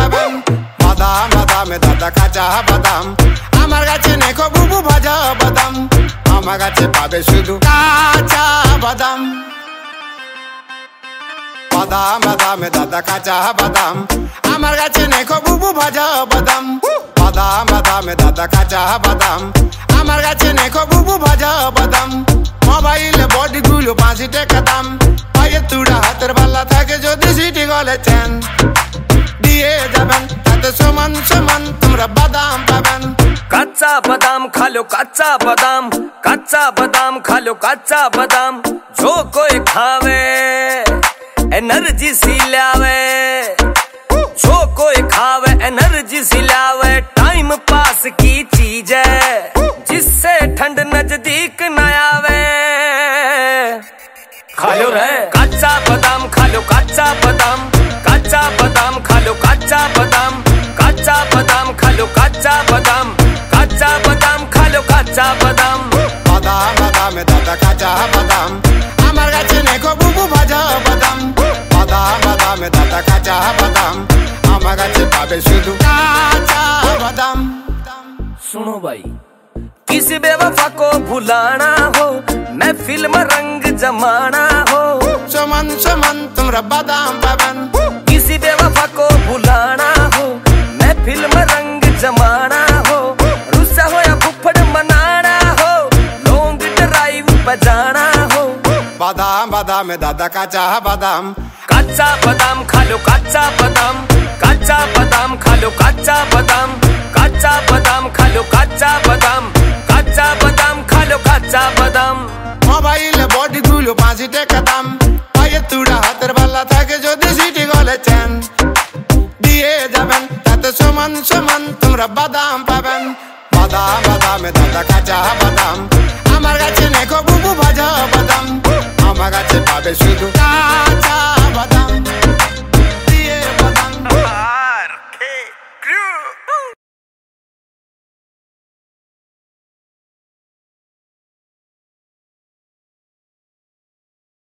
পাবেন বাদাম, বাদামে দাদা কাঁচা বাদাম। আমার কাছে নেখো বুবু ভাজা বাদাম। আমার কাছে পাবে শুধু কাঁচা বাদাম। বাদাম, বাদামে দাদা কাঁচা বাদাম। আমার কাছে নেখো বুবু ভাজা বাদাম। বাদাম, বাদামে দাদা কাঁচা বাদাম। আমার কাছে নেখো বুবু ভাজা বাদাম। মোবাইলে বডি গুলো পাঁচ টাকা দাম। পায়ে তুড়া হাতের বাল্লা থাকে যদি সিটি গলে চ্যান। जबन। तद सुमन सुमन, तुमरा बादाम बबन कच्चा बादाम खा लो कच्चा बादाम। कच्चा बादाम खा लो कच्चा बादाम। जो कोई खावे, एनर्जी सी लावे। जो कोई खावे, एनर्जी सी टाइम पास की বাদামে দাদা কাঁচা বাদাম আমার কাছে নেখো বুবু ভাজা বাদাম বাদাম বাদামে দাদা কাঁচা বাদাম আমার কাছে পাবে শুধু কাঁচা বাদাম सुनो भाई किसी बेवफा को भुलाना हो मैं फिल्म रंग जमाना हो সমান সমান তোমরা বাদাম পাবেন বাদাম বাদামে দাদা কাঁচা বাদাম कच्चा बादाम खा लो कच्चा बादाम कच्चा बादाम खा लो कच्चा बादाम कच्चा बादाम खा लो कच्चा बादाम कच्चा बादाम खा लो कच्चा बादाम মোবাইলে বডি গুলো পাঁচি টাকা দাম পায়ে তুড়া হাতের বাল্লা থাকে যদি সিটি গলে চেন দিয়ে যাবেন তাতে সমান সমান তোমরা বাদাম পাবেন বাদাম বাদামে দাদা কাঁচা বাদাম আমার কাছে নেখো বুবু ভাজা বাদাম Mama got the barbecue.